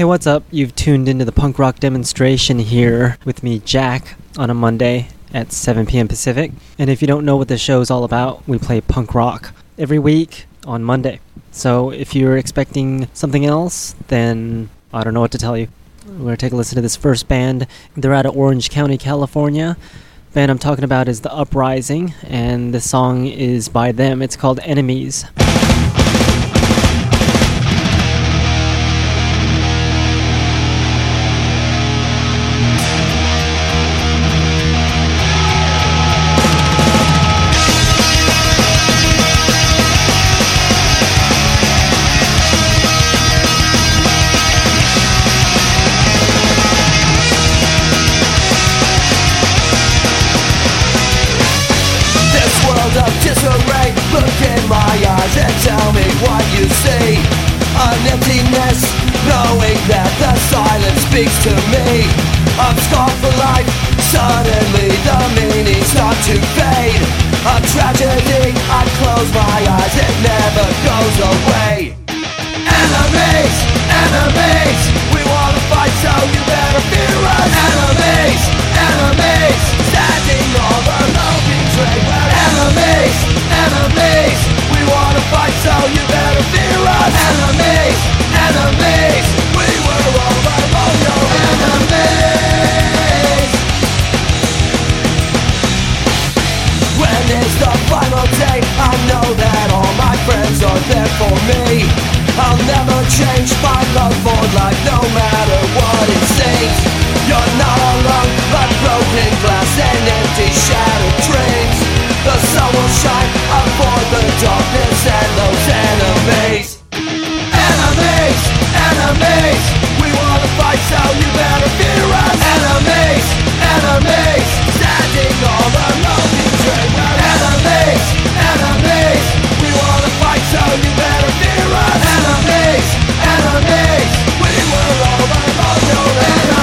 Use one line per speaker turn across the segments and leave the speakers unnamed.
Hey, what's up? You've tuned into the punk rock demonstration here with me, Jack, on a Monday at 7 p.m. Pacific. And if you don't know what the show is all about, we play punk rock every week on Monday. So if you're expecting something else, then I don't know what to tell you. We're going to take a listen to this first band. They're out of Orange County, California. band I'm talking about is The Uprising, and the song is by them. It's called Enemies.
Speaks to me. I'm scarred for life. Suddenly the meaning starts to fade. A tragedy. I close my eyes. It never goes away. Enemies, enemies. We wanna fight so you better fear us. Enemies, enemies. Standing all alone betrayed We're enemies, enemies. We wanna fight so you better fear us. Enemies, enemies be. I'll never change my love for life No matter what it seems. You're not alone but broken glass and empty shattered dreams. The sun will shine avoid the darkness and those enemies. Enemies, enemies We wanna fight so you better fear us. Enemies, enemies Standing all around We were all by the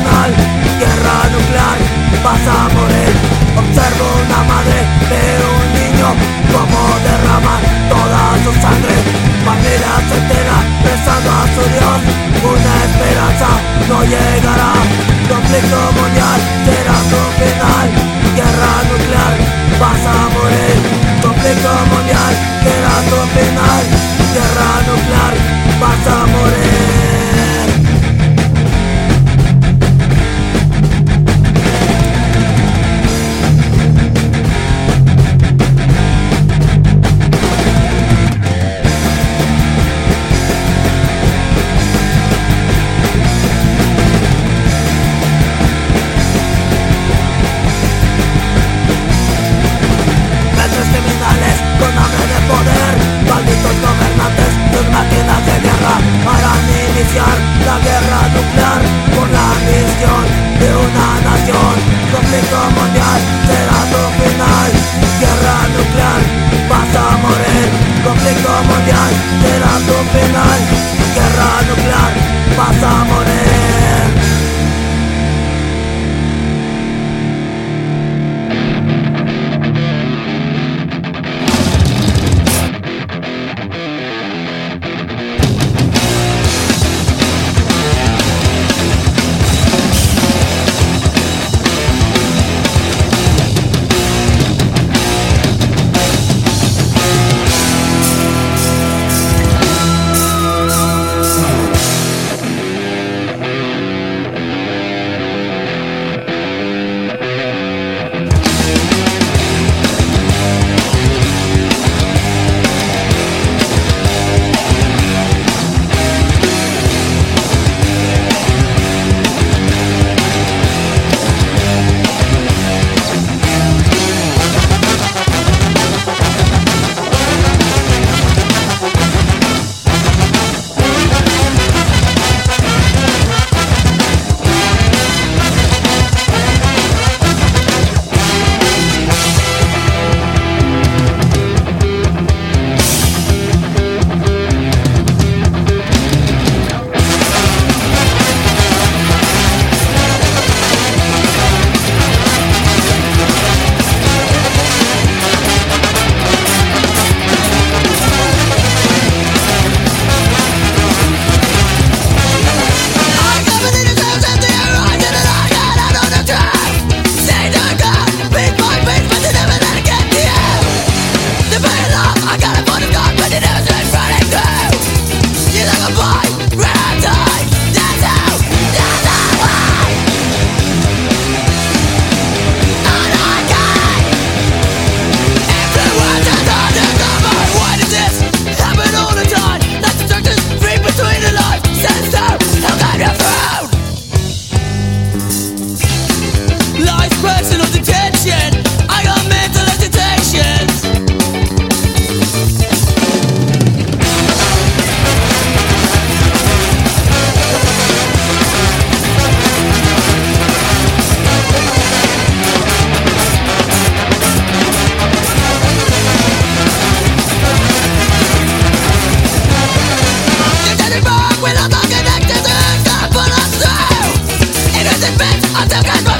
guerra nuclear, vas a morir. Observo una madre, de un niño, como derrama toda su sangre. Familias enteras rezando a su Dios, una esperanza no llegará. Conflicto mundial será su final, guerra nuclear, vas a morir. Conflicto mundial será su final, guerra nuclear, vas a morir.
I'm got guy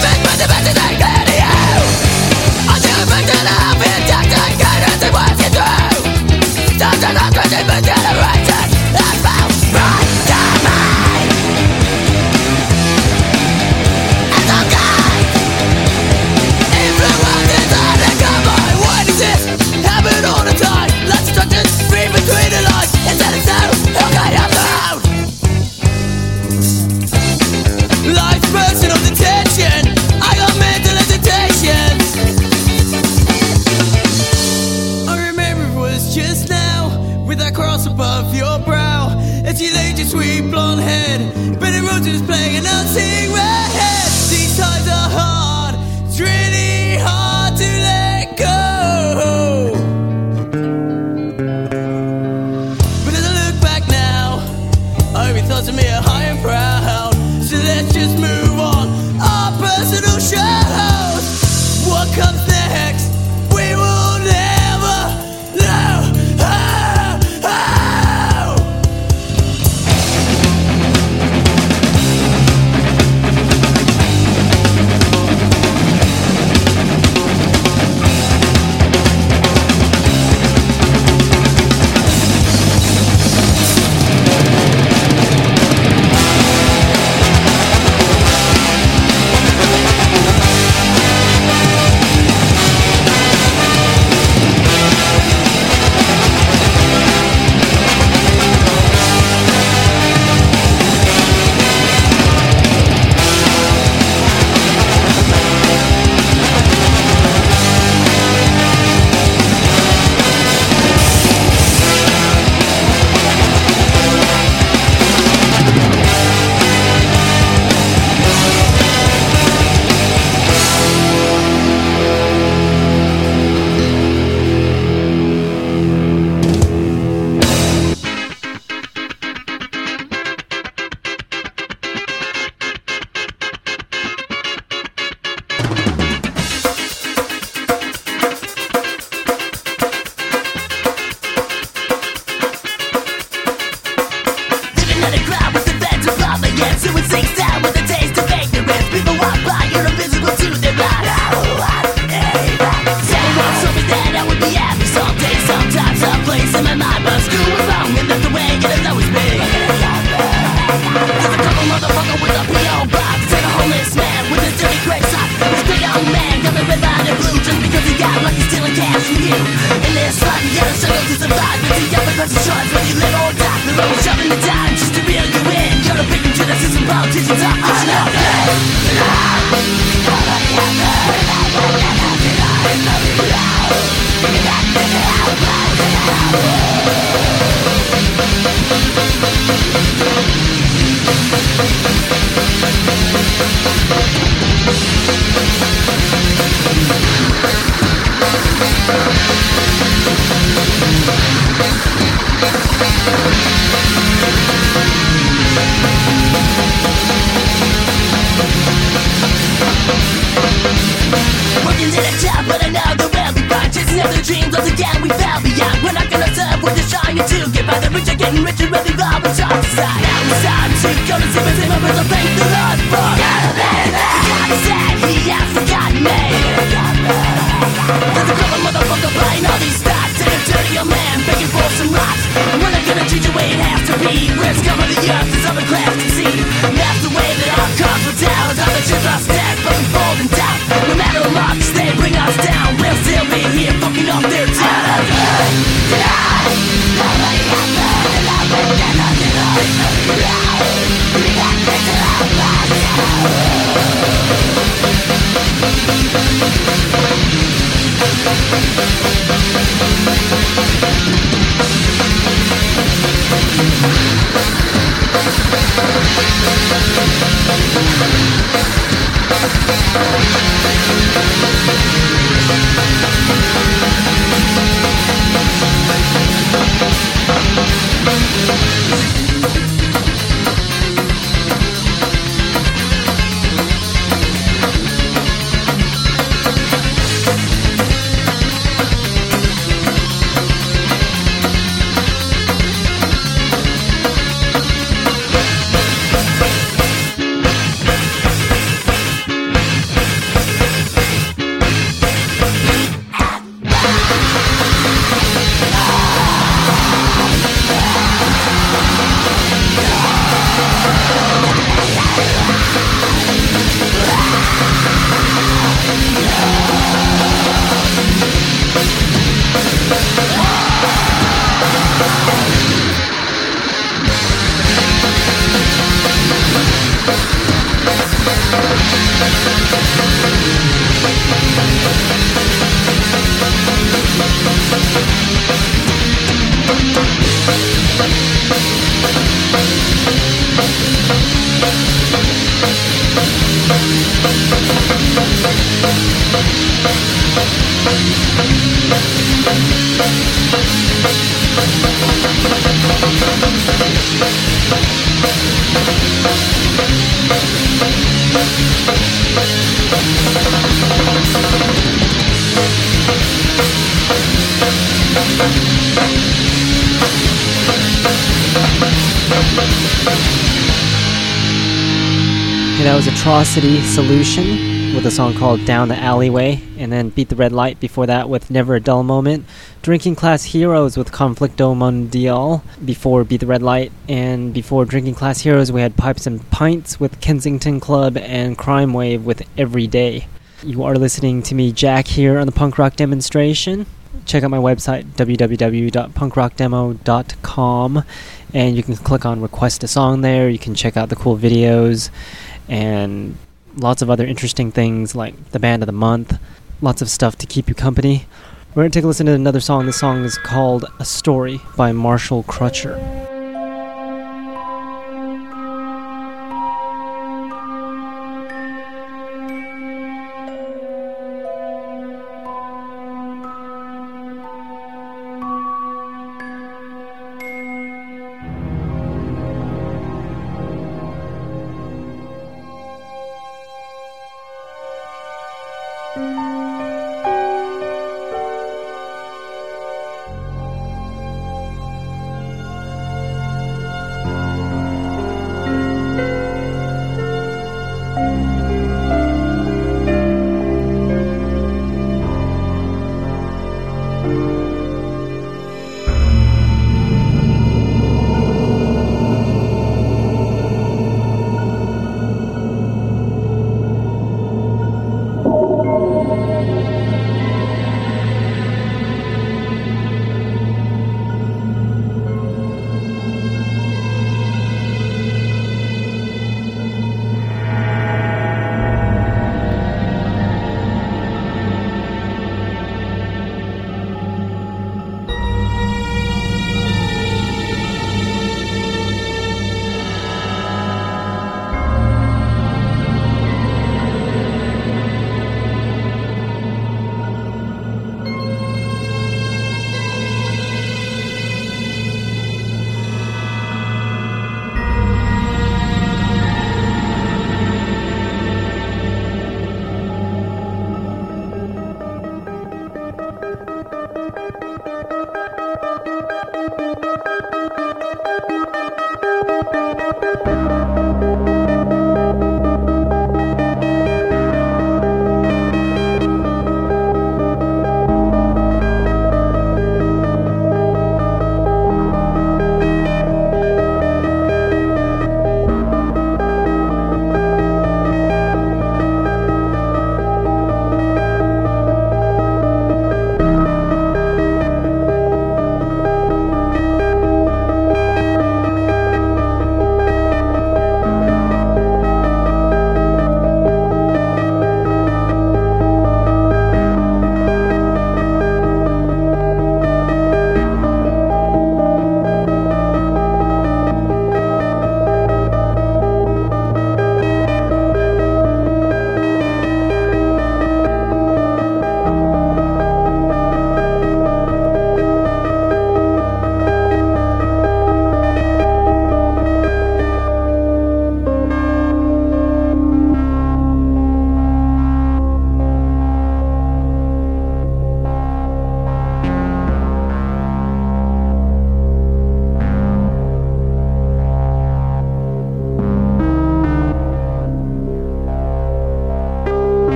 Atrocity Solution with a song called Down the Alleyway, and then Beat the Red Light before that with Never a Dull Moment. Drinking Class Heroes with Conflicto Mundial before Beat the Red Light, and before Drinking Class Heroes we had Pipes and Pints with Kensington Club and Crime Wave with Every Day. You are listening to me, Jack, here on the punk rock demonstration. Check out my website, www.punkrockdemo.com, and you can click on Request a Song there. You can check out the cool videos and lots of other interesting things like the band of the month, lots of stuff to keep you company. We're going to take a listen to another song. This song is called A Story by Marshall Crutcher.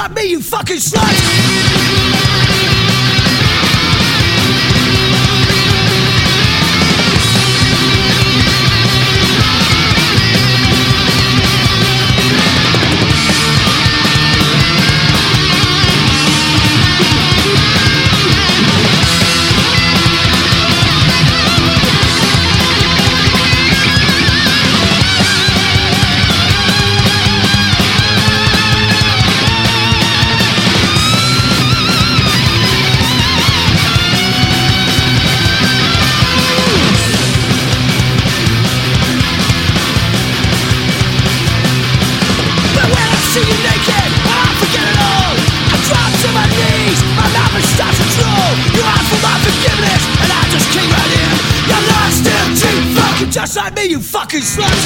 Fuck me, you fucking slut. Me, you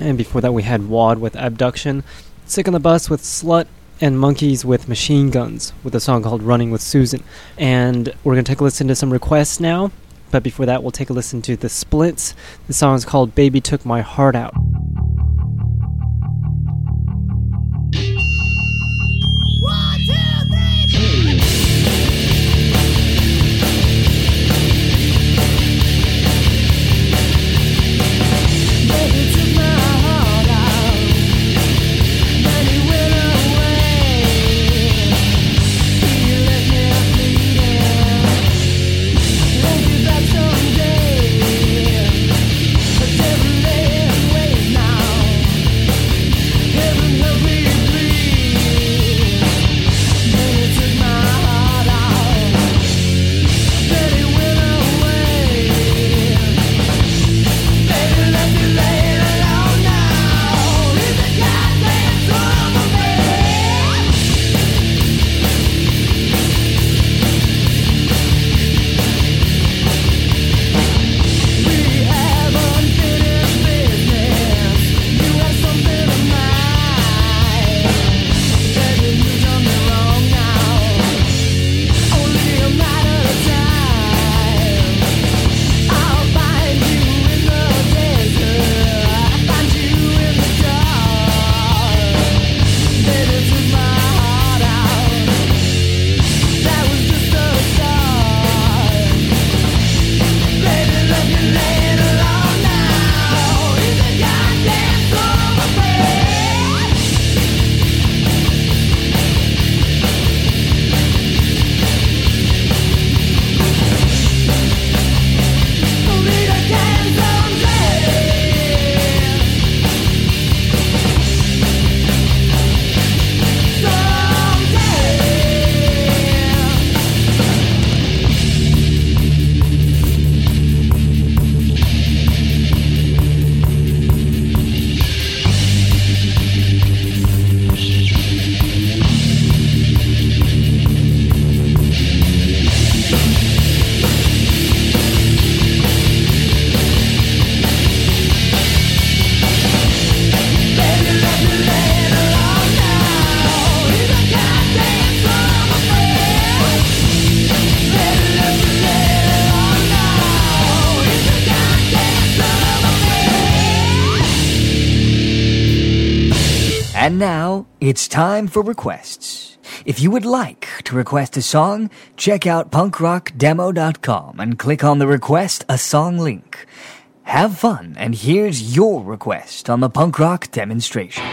And before that we had Wad with Abduction, Sick on the Bus with Slut, and Monkeys with Machine Guns with a song called Running with Susan. And we're going to take a listen to some requests now, but before that we'll take a listen to The Splints. The song is called Baby Took My Heart Out.
It's time for requests. If you would like to request a song, check out punkrockdemo.com and click on the Request a Song link. Have fun, and here's your request on the punk rock demonstration.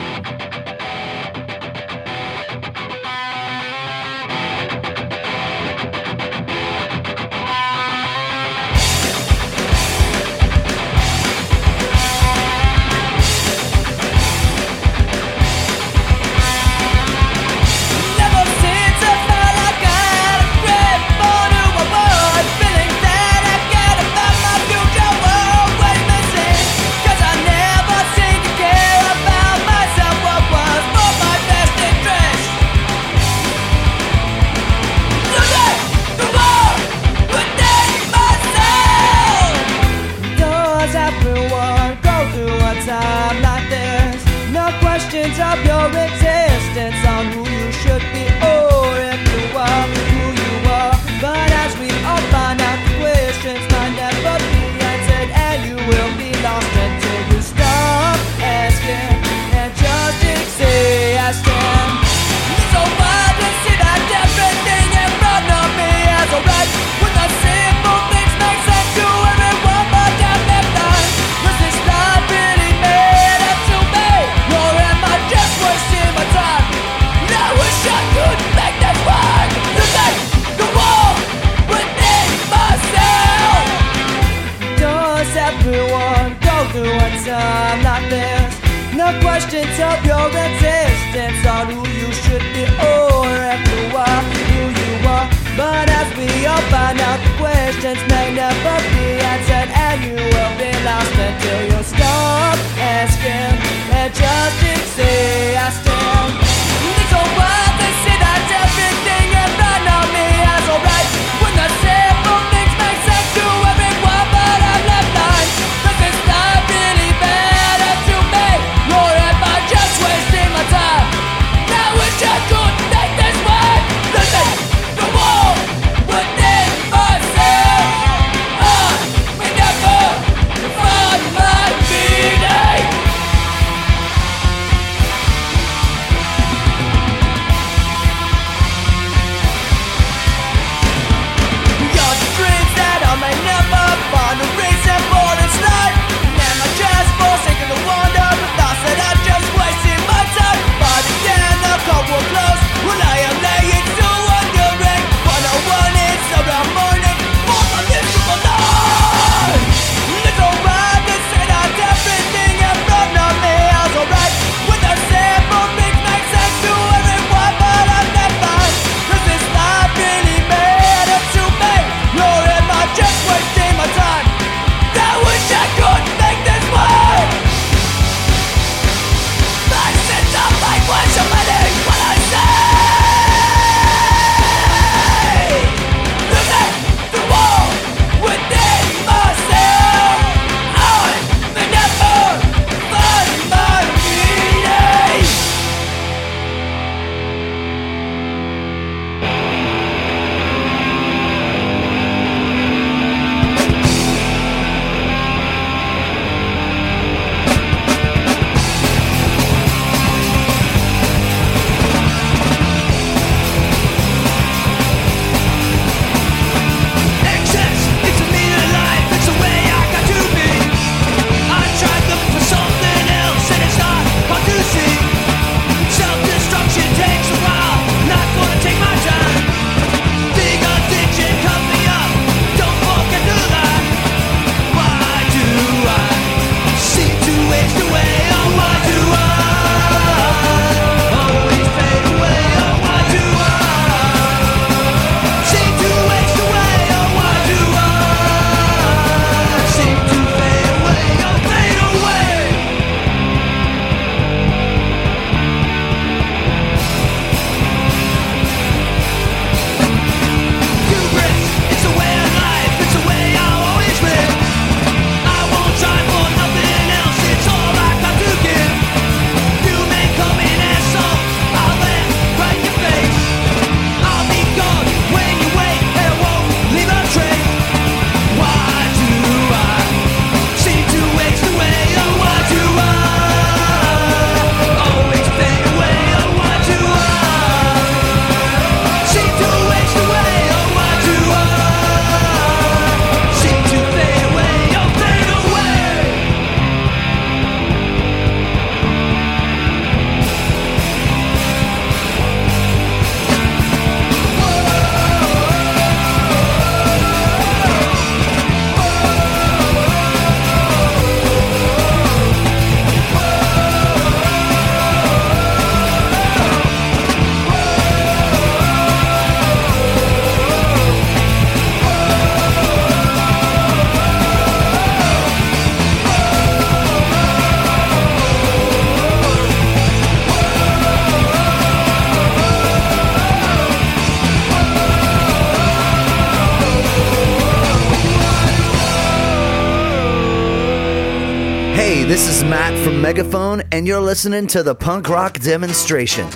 This is Matt from Megaphone, and you're listening to the punk rock demonstration.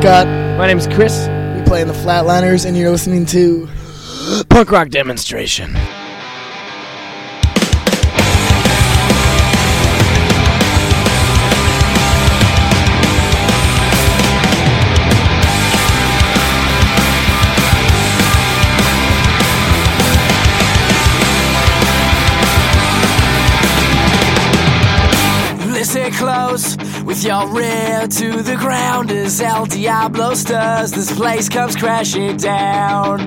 Scott.
My name's Chris.
We play in the Flatliners, and you're listening to
Punk rock demonstration.
Your ear to the ground as El Diablo stirs. This place comes crashing down.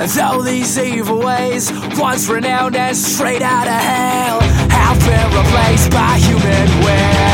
And though these evil ways, once renowned and straight out of hell, have been replaced by human will,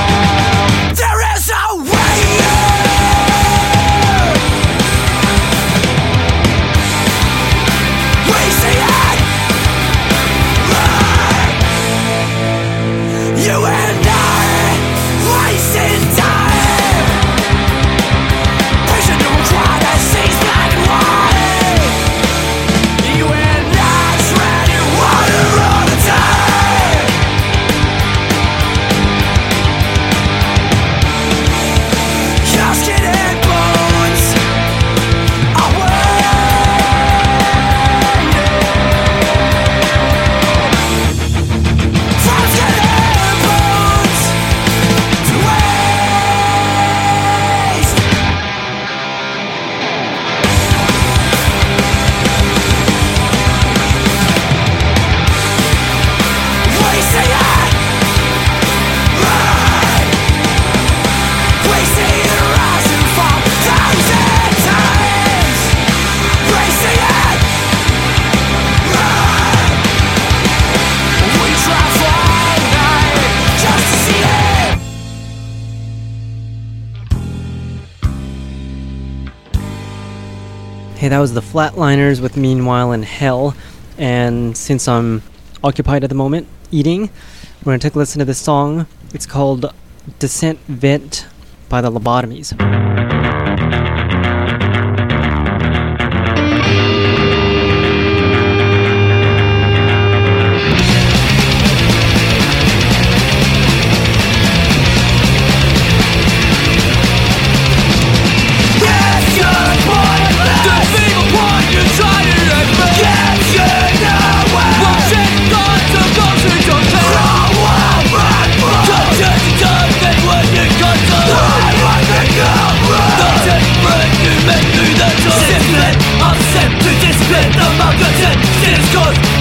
was the Flatliners with Meanwhile in Hell. And since I'm occupied at the moment eating, we're going to take a listen to this song. It's called Descent Vent by the Lobotomies.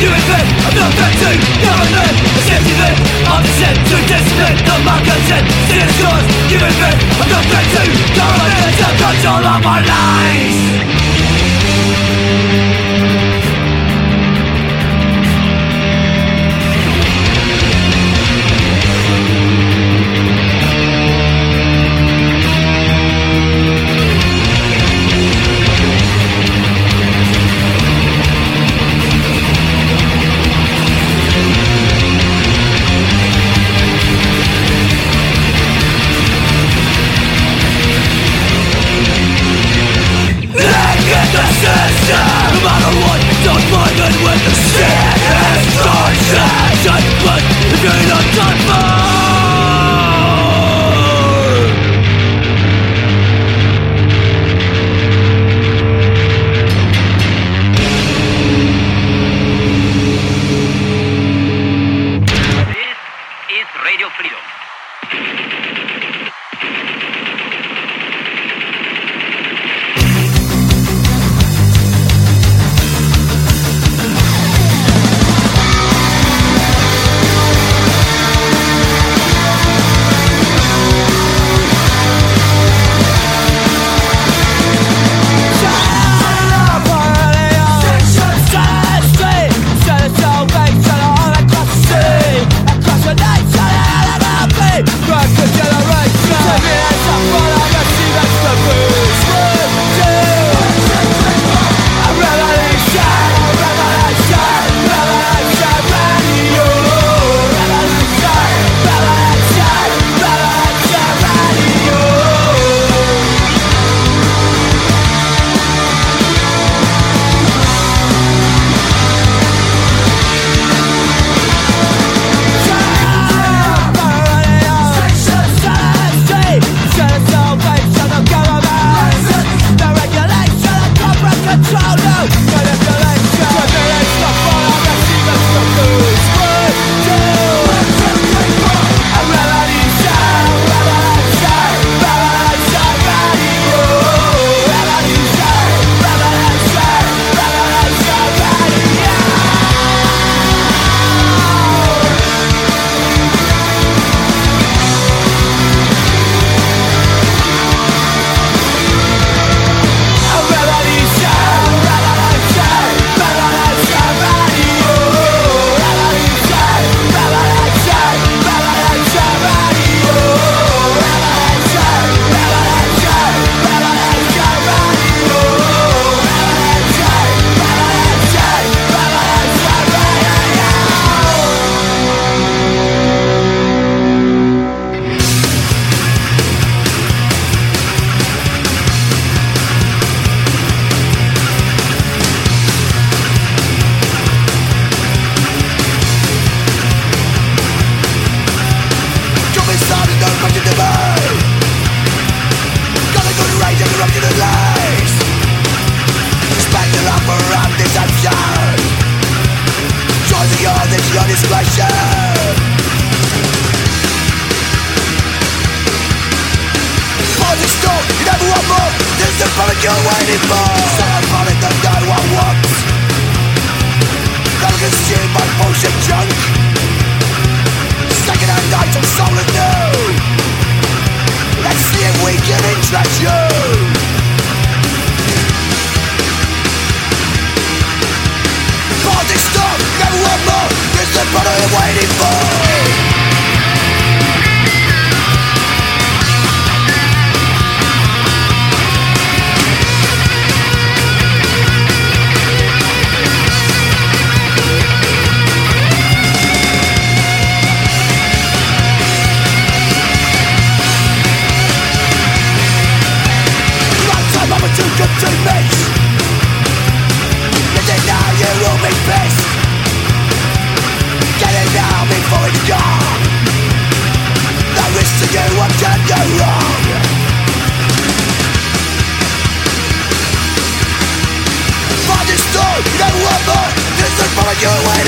You invent, I'm not that to Government, discipline I'm set to discipline No malcontent, still is cause You invent, I'm not control of our lives Don't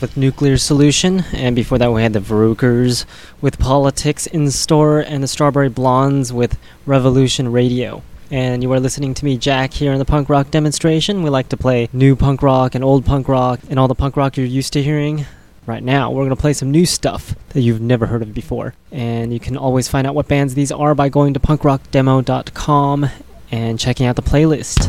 with Nuclear Solution, and before that we had the Verukers with Politics in Store and the Strawberry Blondes with Revolution Radio. And you are listening to me, Jack, here in the punk rock demonstration. We like to play new punk rock and old punk rock and all the punk rock you're used to hearing. Right now, we're going to play some new stuff that you've never heard of before. And you can always find out what bands these are by going to punkrockdemo.com and checking out the playlist.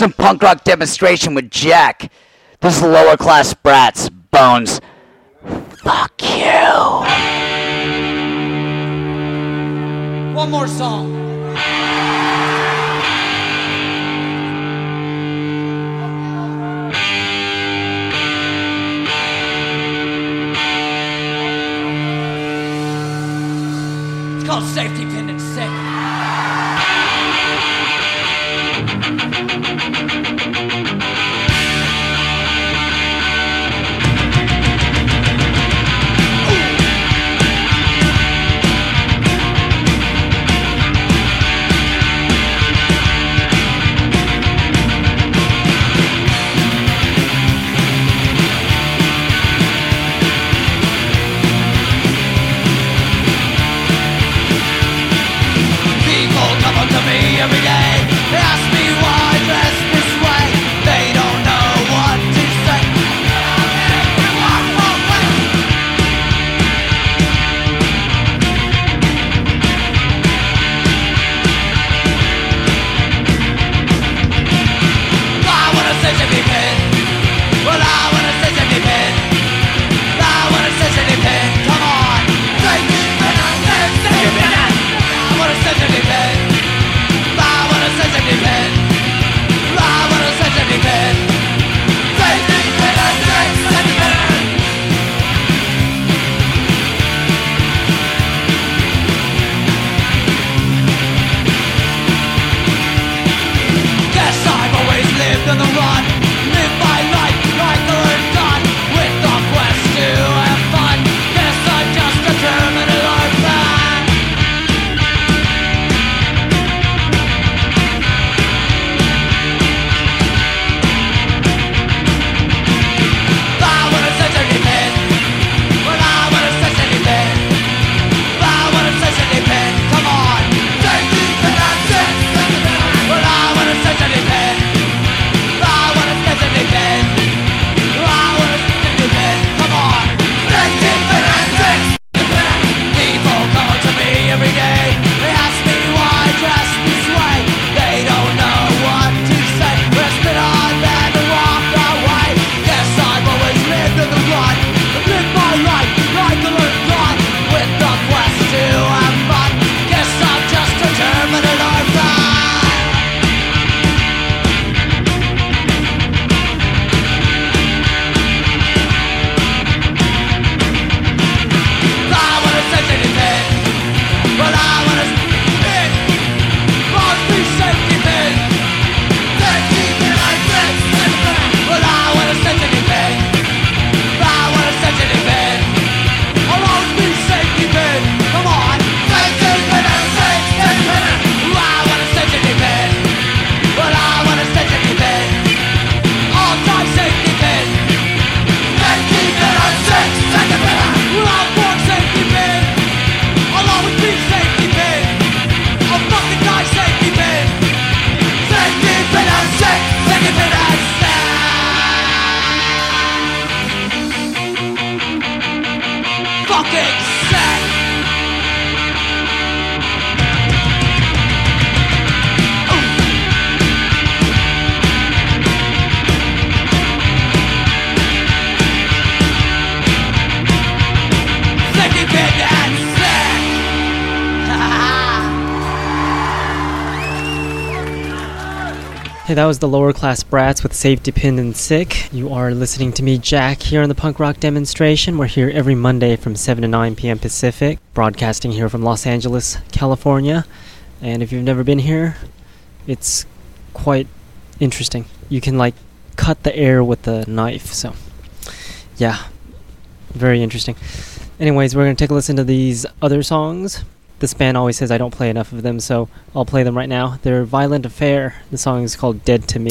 some punk rock demonstration with Jack. This lower class brats, Bones. Fuck you.
One more song. It's called Safety
Hey, that was the Lower Class Brats with Safety pin and Sick. You are listening to me, Jack, here on the Punk Rock Demonstration. We're here every Monday from 7 to 9 p.m. Pacific, broadcasting here from Los Angeles, California. And if you've never been here, it's quite interesting. You can, like, cut the air with a knife, so yeah, very interesting. Anyways, we're going to take a listen to these other songs. This band always says I don't play enough of them, so I'll play them right now. They're Violent Affair. The song is called Dead to Me.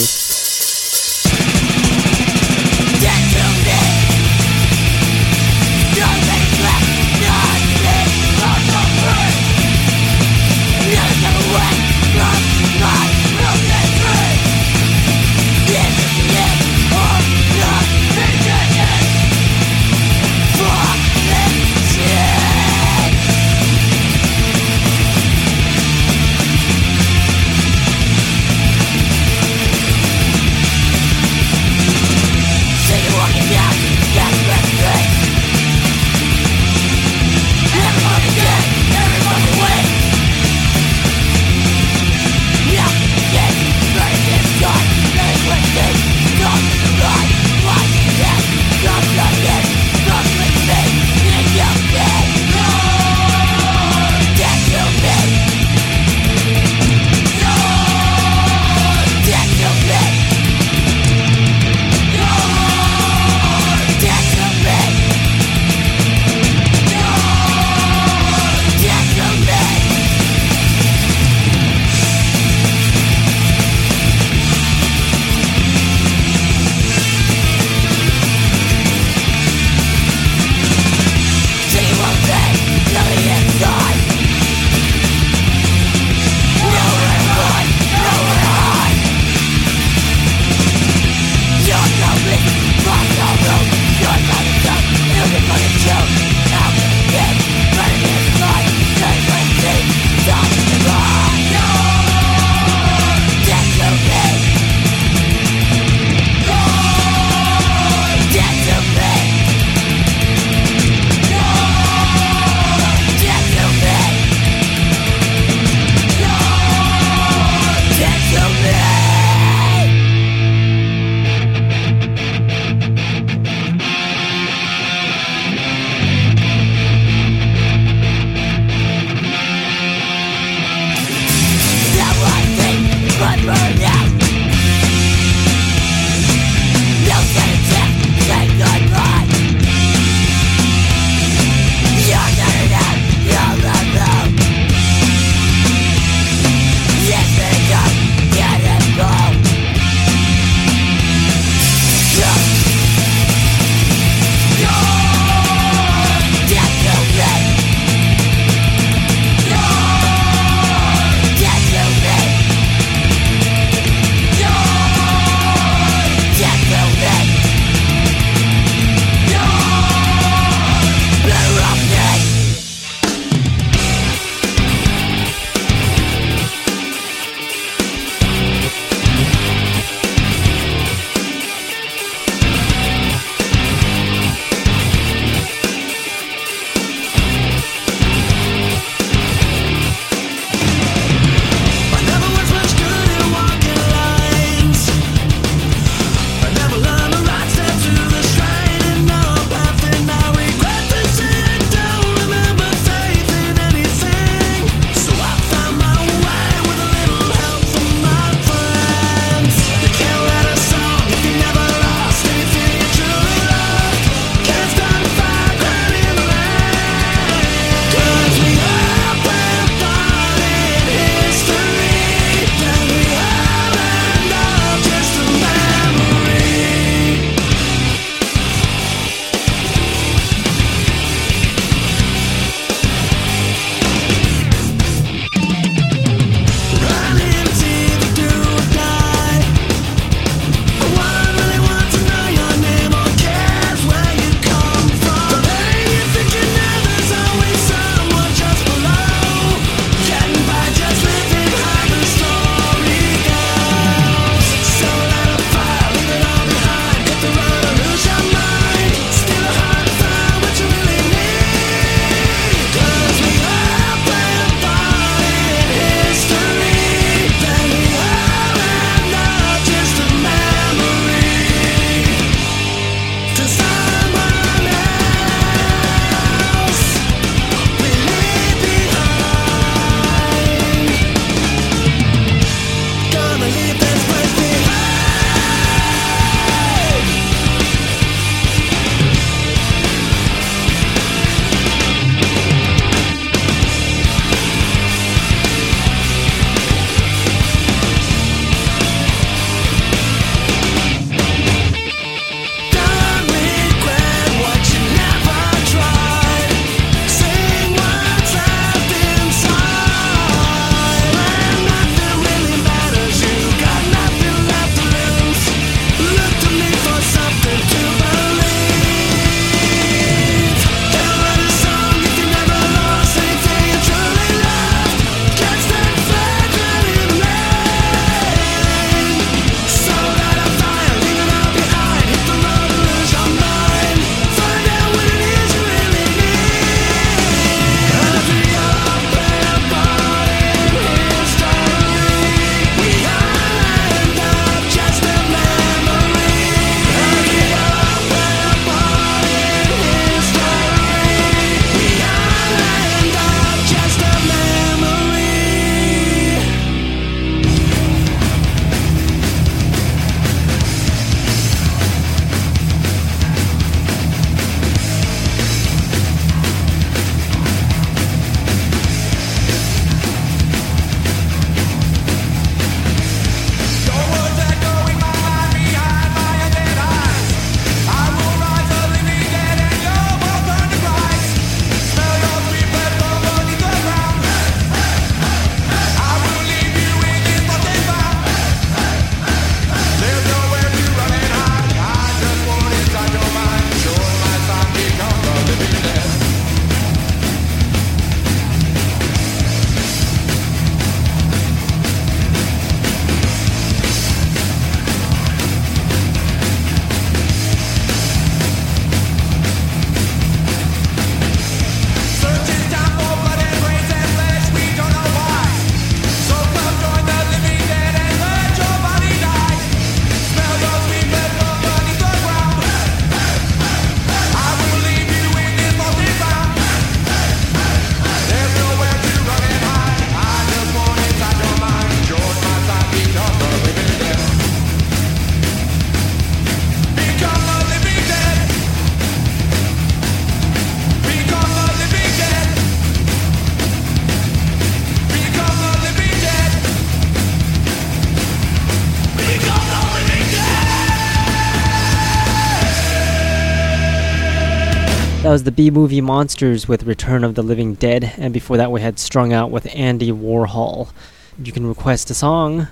That was the B movie Monsters with Return of the Living Dead, and before that we had Strung Out with Andy Warhol. You can request a song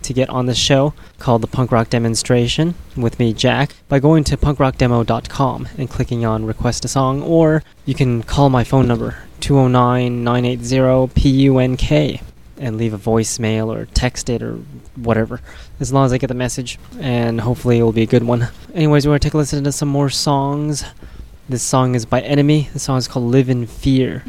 to get on the show called the Punk Rock Demonstration with me, Jack, by going to punkrockdemo.com and clicking on Request a Song, or you can call my phone number 209 980 PUNK and leave a voicemail or text it or whatever, as long as I get the message, and hopefully it will be a good one. Anyways, we're going to take a listen to some more songs. This song is by Enemy. The song is called Live in Fear.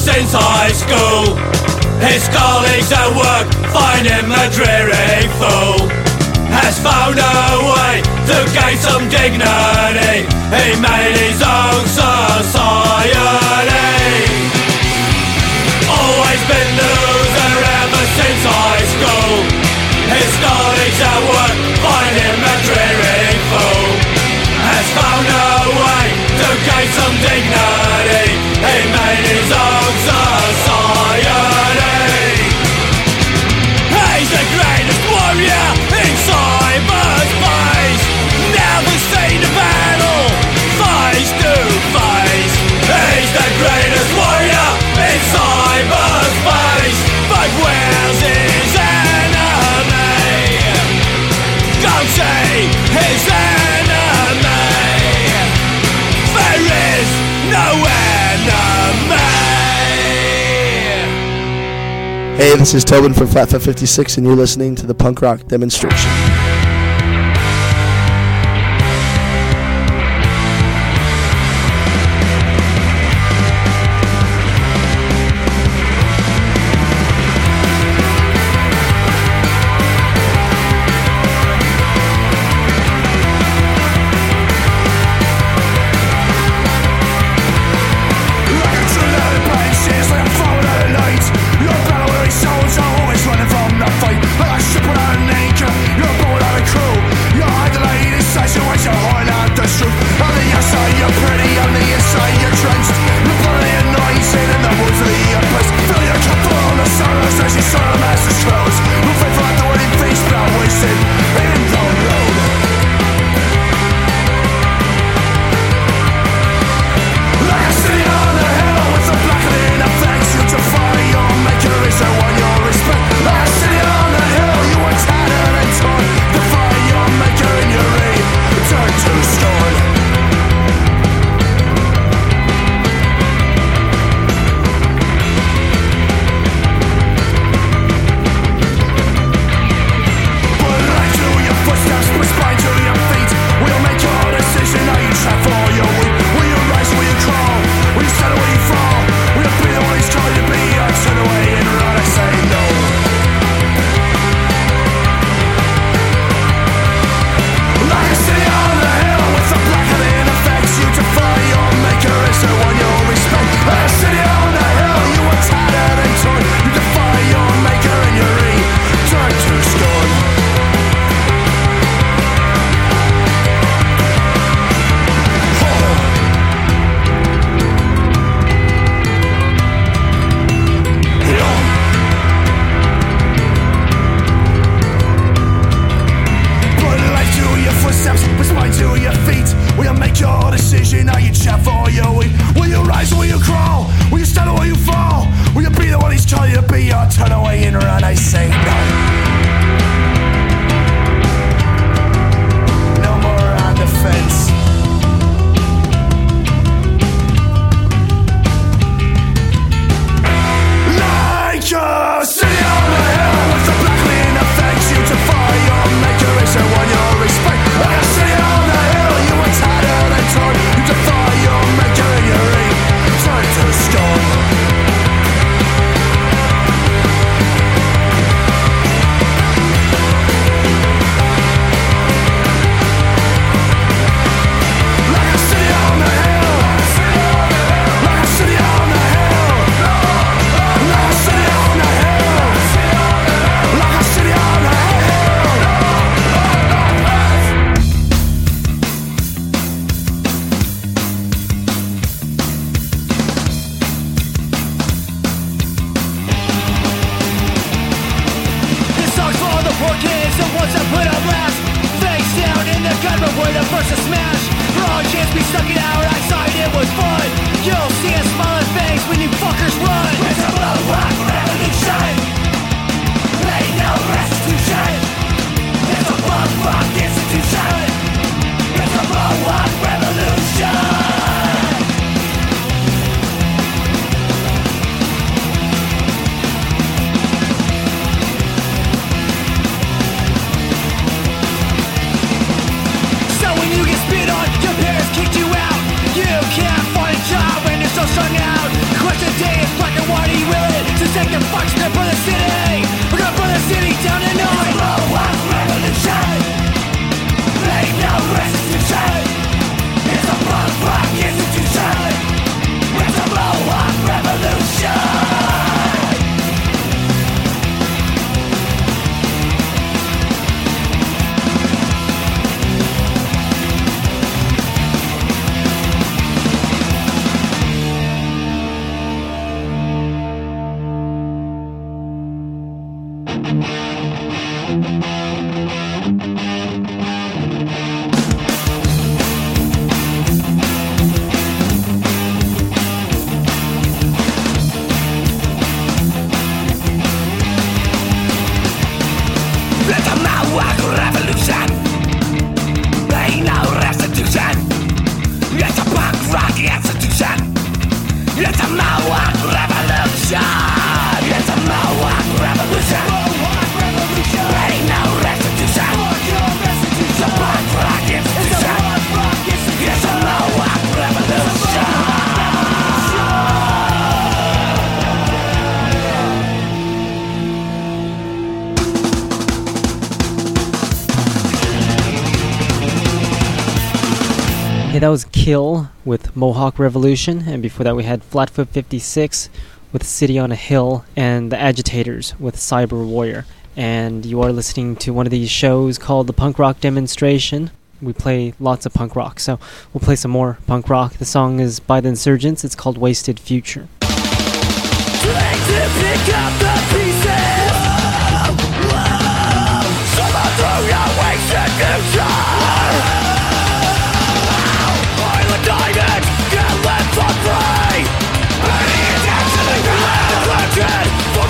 Since high school. His colleagues at work find him a dreary fool. Has found a way to gain some dignity. He made his own society. Always been loser ever since high school. His colleagues at work find him a dreary fool. Has found a way to gain some dignity. He made
Hey, this is Tobin from Flatfoot 56, and you're listening to the punk rock demonstration.
Hill with Mohawk Revolution, and before that we had Flatfoot 56 with City on a Hill, and The Agitators with Cyber Warrior. And you are listening to one of these shows called The Punk Rock Demonstration. We play lots of punk rock, so we'll play some more punk rock. The song is by The Insurgents, it's called Wasted Future.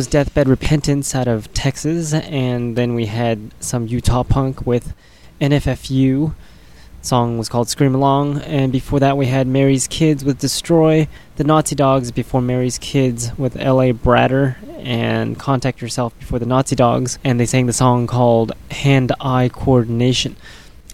was Deathbed Repentance out of Texas, and then we had some Utah punk with NFFU. Song was called Scream Along, and before that we had Mary's Kids with Destroy, the Nazi Dogs before Mary's Kids with L.A. Bratter, and Contact Yourself before the Nazi Dogs, and they sang the song called Hand Eye Coordination.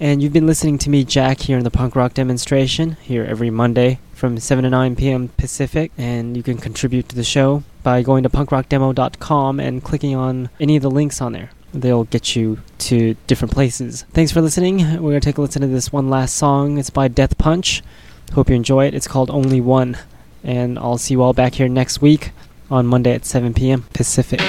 And you've been listening to me, Jack, here in the punk rock demonstration, here every Monday from 7 to 9 p.m. Pacific. And you can contribute to the show by going to punkrockdemo.com and clicking on any of the links on there. They'll get you to different places. Thanks for listening. We're going to take a listen to this one last song. It's by Death Punch. Hope you enjoy it. It's called Only One. And I'll see you all back here next week on Monday at 7 p.m. Pacific.